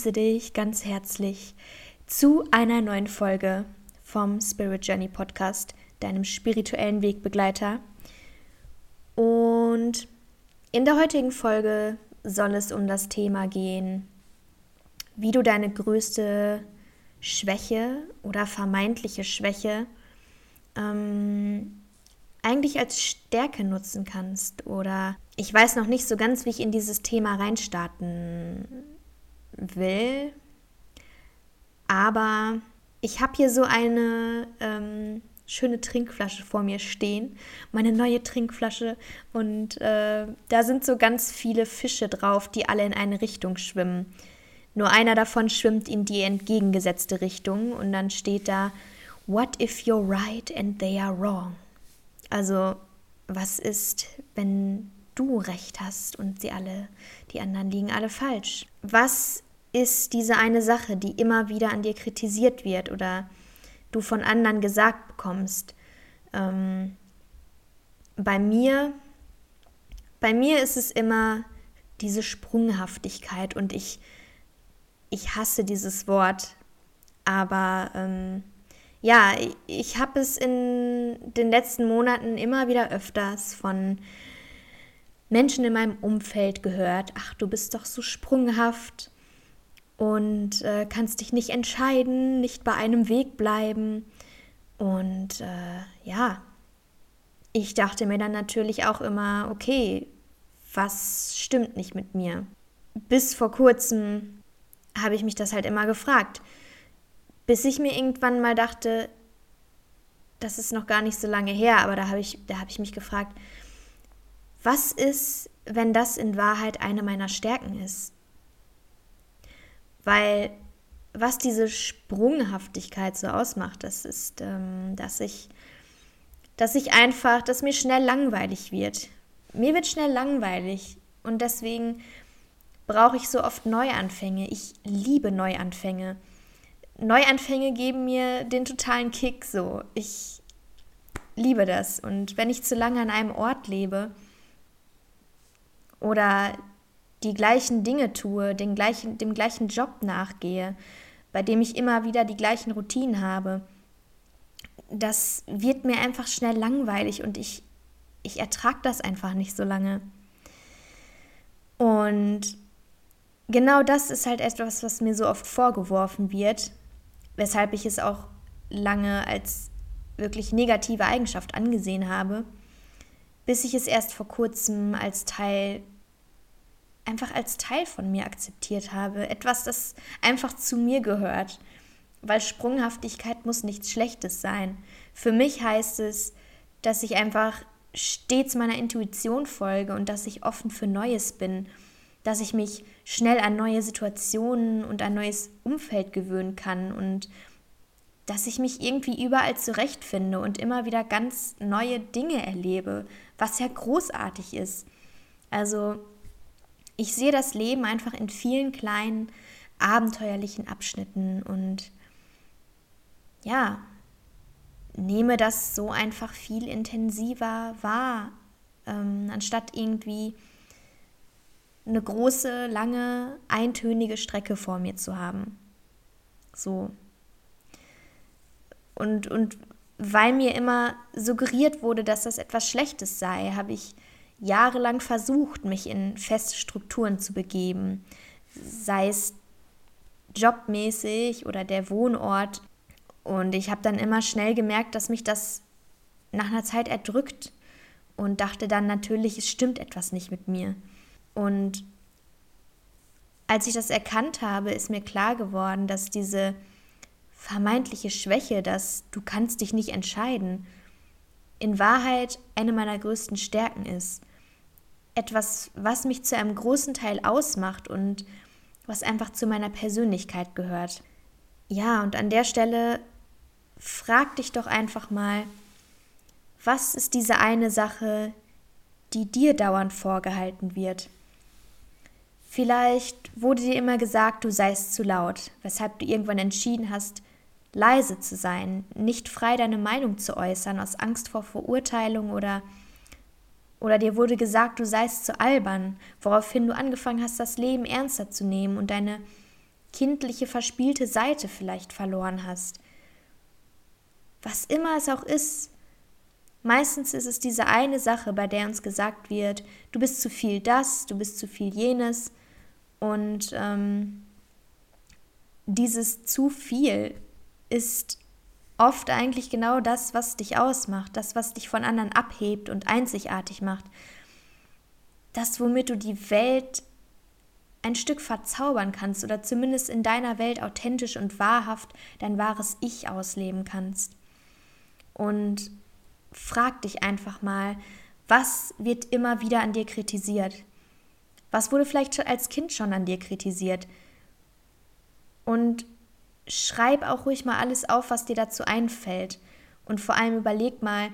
begrüße dich ganz herzlich zu einer neuen Folge vom Spirit Journey Podcast, deinem spirituellen Wegbegleiter. Und in der heutigen Folge soll es um das Thema gehen, wie du deine größte Schwäche oder vermeintliche Schwäche ähm, eigentlich als Stärke nutzen kannst. Oder ich weiß noch nicht so ganz, wie ich in dieses Thema reinstarten will. Aber ich habe hier so eine ähm, schöne Trinkflasche vor mir stehen, meine neue Trinkflasche. Und äh, da sind so ganz viele Fische drauf, die alle in eine Richtung schwimmen. Nur einer davon schwimmt in die entgegengesetzte Richtung und dann steht da, What if you're right and they are wrong? Also, was ist, wenn du recht hast und sie alle, die anderen liegen alle falsch? Was ist diese eine Sache, die immer wieder an dir kritisiert wird oder du von anderen gesagt bekommst? Ähm, bei mir, bei mir ist es immer diese Sprunghaftigkeit und ich, ich hasse dieses Wort, aber ähm, ja, ich habe es in den letzten Monaten immer wieder öfters von Menschen in meinem Umfeld gehört. Ach, du bist doch so sprunghaft und äh, kannst dich nicht entscheiden, nicht bei einem Weg bleiben. Und äh, ja, ich dachte mir dann natürlich auch immer, okay, was stimmt nicht mit mir? Bis vor kurzem habe ich mich das halt immer gefragt. Bis ich mir irgendwann mal dachte, das ist noch gar nicht so lange her, aber da habe ich, da ich mich gefragt, was ist, wenn das in Wahrheit eine meiner Stärken ist? Weil was diese Sprunghaftigkeit so ausmacht, das ist, ähm, dass ich, dass ich einfach, dass mir schnell langweilig wird. Mir wird schnell langweilig und deswegen brauche ich so oft Neuanfänge. Ich liebe Neuanfänge. Neuanfänge geben mir den totalen Kick so. Ich liebe das. Und wenn ich zu lange an einem Ort lebe oder die gleichen Dinge tue, den gleichen, dem gleichen Job nachgehe, bei dem ich immer wieder die gleichen Routinen habe, das wird mir einfach schnell langweilig und ich, ich ertrage das einfach nicht so lange. Und genau das ist halt etwas, was mir so oft vorgeworfen wird, weshalb ich es auch lange als wirklich negative Eigenschaft angesehen habe, bis ich es erst vor kurzem als Teil, einfach als Teil von mir akzeptiert habe. Etwas, das einfach zu mir gehört. Weil Sprunghaftigkeit muss nichts Schlechtes sein. Für mich heißt es, dass ich einfach stets meiner Intuition folge und dass ich offen für Neues bin, dass ich mich schnell an neue Situationen und ein neues Umfeld gewöhnen kann und dass ich mich irgendwie überall zurechtfinde und immer wieder ganz neue Dinge erlebe, was ja großartig ist. Also ich sehe das Leben einfach in vielen kleinen abenteuerlichen Abschnitten und ja, nehme das so einfach viel intensiver wahr, ähm, anstatt irgendwie eine große, lange, eintönige Strecke vor mir zu haben. So. Und, und weil mir immer suggeriert wurde, dass das etwas Schlechtes sei, habe ich jahrelang versucht, mich in feste Strukturen zu begeben, sei es jobmäßig oder der Wohnort. Und ich habe dann immer schnell gemerkt, dass mich das nach einer Zeit erdrückt und dachte dann natürlich, es stimmt etwas nicht mit mir. Und als ich das erkannt habe, ist mir klar geworden, dass diese vermeintliche Schwäche, dass du kannst dich nicht entscheiden, in Wahrheit eine meiner größten Stärken ist. Etwas, was mich zu einem großen Teil ausmacht und was einfach zu meiner Persönlichkeit gehört. Ja, und an der Stelle frag dich doch einfach mal, was ist diese eine Sache, die dir dauernd vorgehalten wird? Vielleicht wurde dir immer gesagt, du seist zu laut, weshalb du irgendwann entschieden hast, leise zu sein, nicht frei deine Meinung zu äußern, aus Angst vor Verurteilung oder oder dir wurde gesagt, du seist zu albern, woraufhin du angefangen hast, das Leben ernster zu nehmen und deine kindliche, verspielte Seite vielleicht verloren hast. Was immer es auch ist, meistens ist es diese eine Sache, bei der uns gesagt wird, du bist zu viel das, du bist zu viel jenes und ähm, dieses zu viel ist oft eigentlich genau das, was dich ausmacht, das, was dich von anderen abhebt und einzigartig macht. Das, womit du die Welt ein Stück verzaubern kannst oder zumindest in deiner Welt authentisch und wahrhaft dein wahres Ich ausleben kannst. Und frag dich einfach mal, was wird immer wieder an dir kritisiert? Was wurde vielleicht als Kind schon an dir kritisiert? Und schreib auch ruhig mal alles auf, was dir dazu einfällt. Und vor allem überleg mal,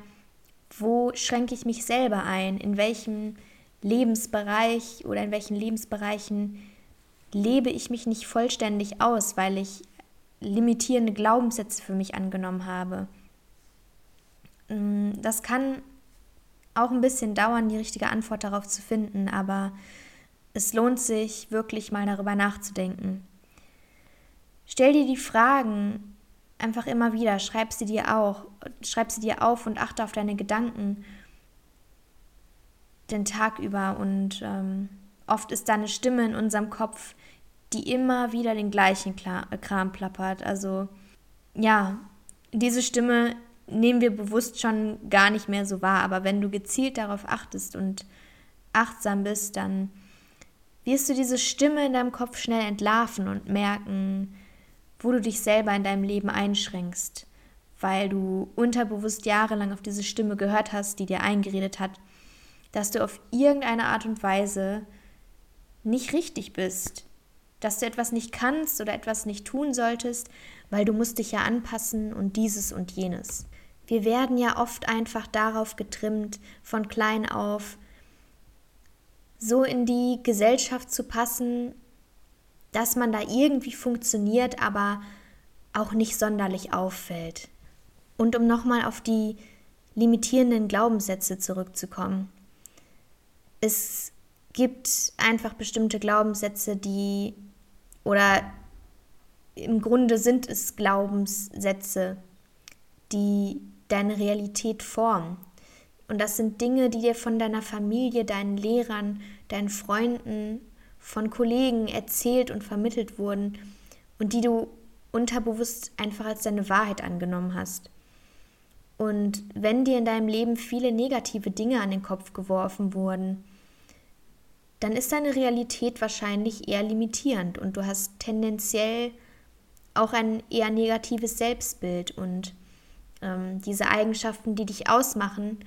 wo schränke ich mich selber ein? In welchem Lebensbereich oder in welchen Lebensbereichen lebe ich mich nicht vollständig aus, weil ich limitierende Glaubenssätze für mich angenommen habe? Mm, das kann auch ein bisschen dauern, die richtige Antwort darauf zu finden, aber es lohnt sich wirklich mal darüber nachzudenken. Stell dir die Fragen einfach immer wieder, schreib sie dir auch, schreib sie dir auf und achte auf deine Gedanken den Tag über. Und ähm, oft ist da eine Stimme in unserem Kopf, die immer wieder den gleichen Kram plappert. Also ja, diese Stimme nehmen wir bewusst schon gar nicht mehr so wahr, aber wenn du gezielt darauf achtest und achtsam bist, dann wirst du diese Stimme in deinem Kopf schnell entlarven und merken, wo du dich selber in deinem Leben einschränkst, weil du unterbewusst jahrelang auf diese Stimme gehört hast, die dir eingeredet hat, dass du auf irgendeine Art und Weise nicht richtig bist, dass du etwas nicht kannst oder etwas nicht tun solltest, weil du musst dich ja anpassen und dieses und jenes. Wir werden ja oft einfach darauf getrimmt, von klein auf so in die Gesellschaft zu passen, dass man da irgendwie funktioniert, aber auch nicht sonderlich auffällt. Und um nochmal auf die limitierenden Glaubenssätze zurückzukommen. Es gibt einfach bestimmte Glaubenssätze, die oder im Grunde sind es Glaubenssätze, die deine Realität formen. Und das sind Dinge, die dir von deiner Familie, deinen Lehrern, deinen Freunden von Kollegen erzählt und vermittelt wurden und die du unterbewusst einfach als deine Wahrheit angenommen hast. Und wenn dir in deinem Leben viele negative Dinge an den Kopf geworfen wurden, dann ist deine Realität wahrscheinlich eher limitierend und du hast tendenziell auch ein eher negatives Selbstbild und ähm, diese Eigenschaften, die dich ausmachen,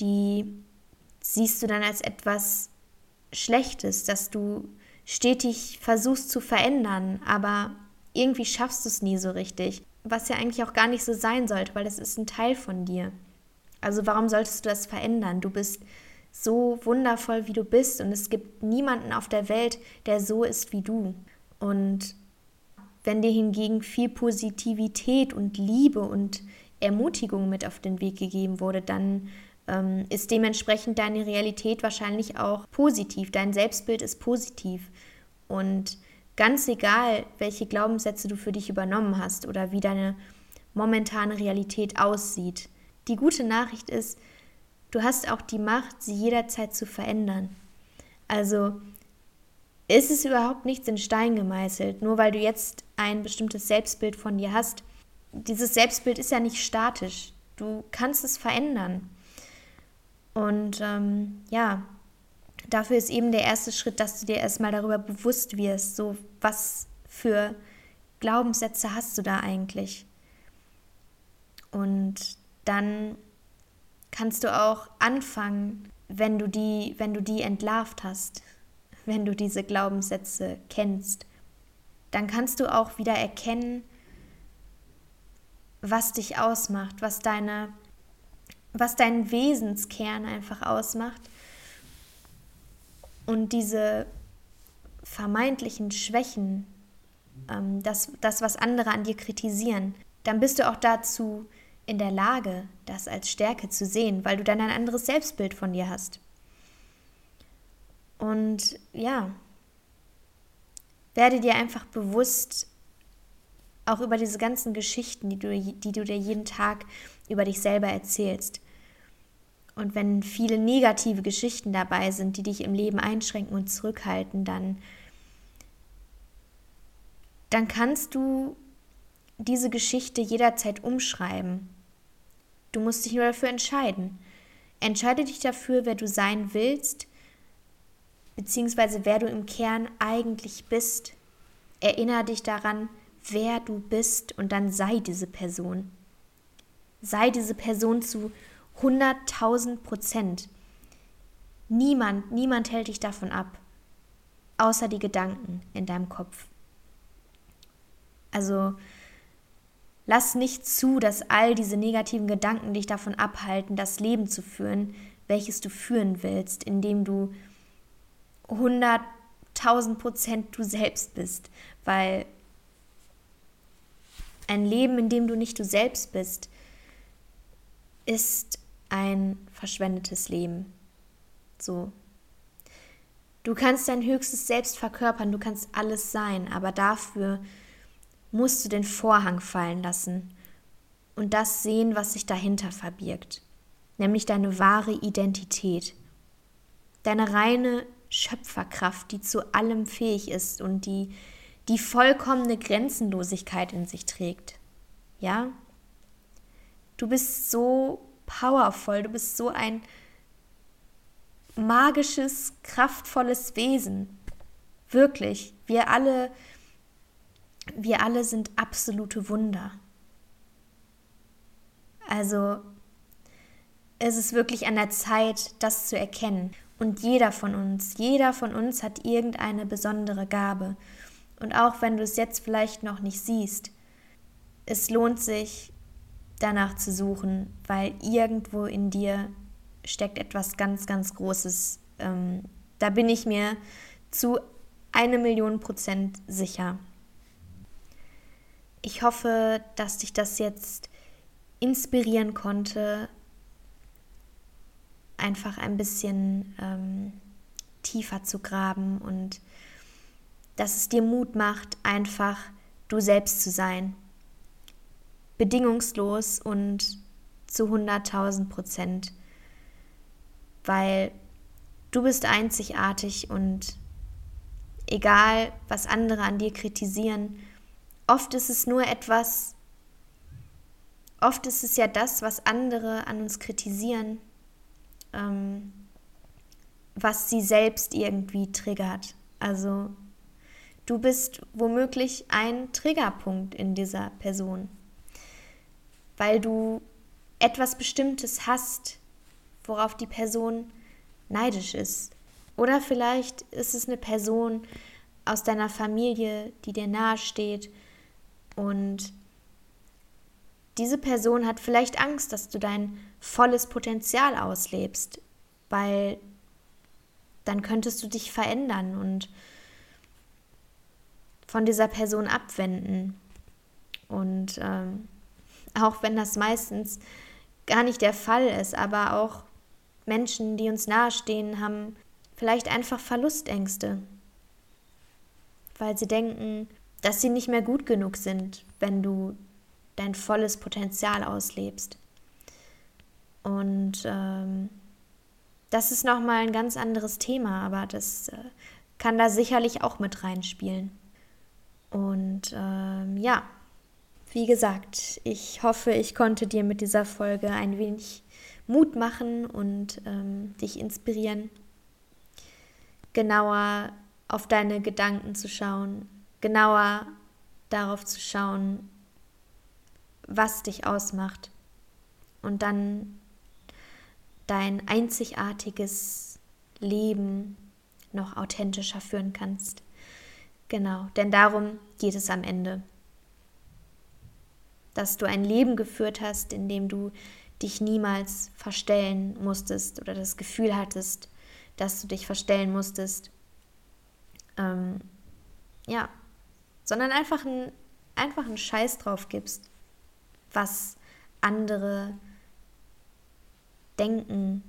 die siehst du dann als etwas Schlechtes, dass du stetig versuchst zu verändern, aber irgendwie schaffst du es nie so richtig. Was ja eigentlich auch gar nicht so sein sollte, weil das ist ein Teil von dir. Also warum solltest du das verändern? Du bist so wundervoll, wie du bist und es gibt niemanden auf der Welt, der so ist wie du. Und wenn dir hingegen viel Positivität und Liebe und Ermutigung mit auf den Weg gegeben wurde, dann ähm, ist dementsprechend deine Realität wahrscheinlich auch positiv. Dein Selbstbild ist positiv. Und ganz egal, welche Glaubenssätze du für dich übernommen hast oder wie deine momentane Realität aussieht, die gute Nachricht ist, du hast auch die Macht, sie jederzeit zu verändern. Also ist es überhaupt nichts in Stein gemeißelt, nur weil du jetzt ein bestimmtes Selbstbild von dir hast. Dieses Selbstbild ist ja nicht statisch. Du kannst es verändern. Und ähm, ja, dafür ist eben der erste Schritt, dass du dir erstmal darüber bewusst wirst, so was für Glaubenssätze hast du da eigentlich. Und dann kannst du auch anfangen, wenn du die, wenn du die entlarvt hast, wenn du diese Glaubenssätze kennst, dann kannst du auch wieder erkennen, was dich ausmacht, was deine was deinen Wesenskern einfach ausmacht. Und diese vermeintlichen Schwächen, ähm, das, das, was andere an dir kritisieren, dann bist du auch dazu in der Lage, das als Stärke zu sehen, weil du dann ein anderes Selbstbild von dir hast. Und ja, werde dir einfach bewusst, auch über diese ganzen Geschichten, die du, die du dir jeden Tag über dich selber erzählst. Und wenn viele negative Geschichten dabei sind, die dich im Leben einschränken und zurückhalten, dann, dann kannst du diese Geschichte jederzeit umschreiben. Du musst dich nur dafür entscheiden. Entscheide dich dafür, wer du sein willst, beziehungsweise wer du im Kern eigentlich bist. Erinnere dich daran, wer du bist und dann sei diese Person. Sei diese Person zu 100.000 Prozent. Niemand, niemand hält dich davon ab, außer die Gedanken in deinem Kopf. Also lass nicht zu, dass all diese negativen Gedanken dich davon abhalten, das Leben zu führen, welches du führen willst, indem du 100.000 Prozent du selbst bist, weil ein Leben, in dem du nicht du selbst bist, ist ein verschwendetes Leben. So. Du kannst dein höchstes Selbst verkörpern, du kannst alles sein, aber dafür musst du den Vorhang fallen lassen und das sehen, was sich dahinter verbirgt, nämlich deine wahre Identität, deine reine Schöpferkraft, die zu allem fähig ist und die die vollkommene Grenzenlosigkeit in sich trägt. Ja? Du bist so powervoll, du bist so ein magisches, kraftvolles Wesen. Wirklich, wir alle wir alle sind absolute Wunder. Also es ist wirklich an der Zeit, das zu erkennen. Und jeder von uns, jeder von uns hat irgendeine besondere Gabe. Und auch wenn du es jetzt vielleicht noch nicht siehst, es lohnt sich, danach zu suchen, weil irgendwo in dir steckt etwas ganz, ganz Großes. Ähm, da bin ich mir zu eine Million Prozent sicher. Ich hoffe, dass dich das jetzt inspirieren konnte, einfach ein bisschen ähm, tiefer zu graben und dass es dir Mut macht, einfach du selbst zu sein. Bedingungslos und zu 100.000 Prozent. Weil du bist einzigartig und egal, was andere an dir kritisieren, oft ist es nur etwas, oft ist es ja das, was andere an uns kritisieren, ähm, was sie selbst irgendwie triggert. Also Du bist womöglich ein Triggerpunkt in dieser Person, weil du etwas Bestimmtes hast, worauf die Person neidisch ist. Oder vielleicht ist es eine Person aus deiner Familie, die dir nahesteht und diese Person hat vielleicht Angst, dass du dein volles Potenzial auslebst, weil dann könntest du dich verändern und von dieser Person abwenden. Und ähm, auch wenn das meistens gar nicht der Fall ist, aber auch Menschen, die uns nahestehen, haben vielleicht einfach Verlustängste, weil sie denken, dass sie nicht mehr gut genug sind, wenn du dein volles Potenzial auslebst. Und ähm, das ist nochmal ein ganz anderes Thema, aber das äh, kann da sicherlich auch mit reinspielen. Und ähm, ja, wie gesagt, ich hoffe, ich konnte dir mit dieser Folge ein wenig Mut machen und ähm, dich inspirieren, genauer auf deine Gedanken zu schauen, genauer darauf zu schauen, was dich ausmacht und dann dein einzigartiges Leben noch authentischer führen kannst. Genau, denn darum geht es am Ende. Dass du ein Leben geführt hast, in dem du dich niemals verstellen musstest oder das Gefühl hattest, dass du dich verstellen musstest. Ähm, ja, sondern einfach, ein, einfach einen Scheiß drauf gibst, was andere denken,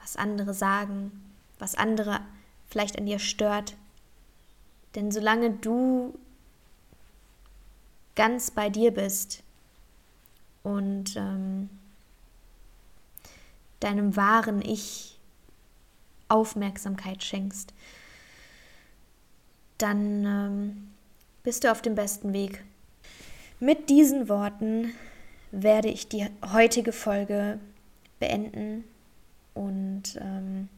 was andere sagen, was andere vielleicht an dir stört Denn solange du ganz bei dir bist und ähm, deinem wahren Ich Aufmerksamkeit schenkst, dann ähm, bist du auf dem besten Weg. Mit diesen Worten werde ich die heutige Folge beenden und ähm,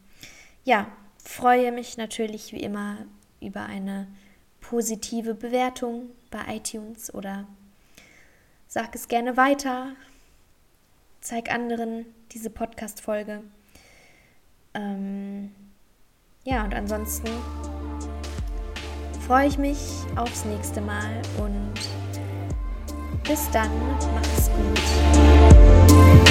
ja, freue mich natürlich wie immer über eine positive Bewertung bei iTunes oder sag es gerne weiter. Zeig anderen diese Podcast-Folge. Ähm, ja, und ansonsten freue ich mich aufs nächste Mal und bis dann, mach es gut.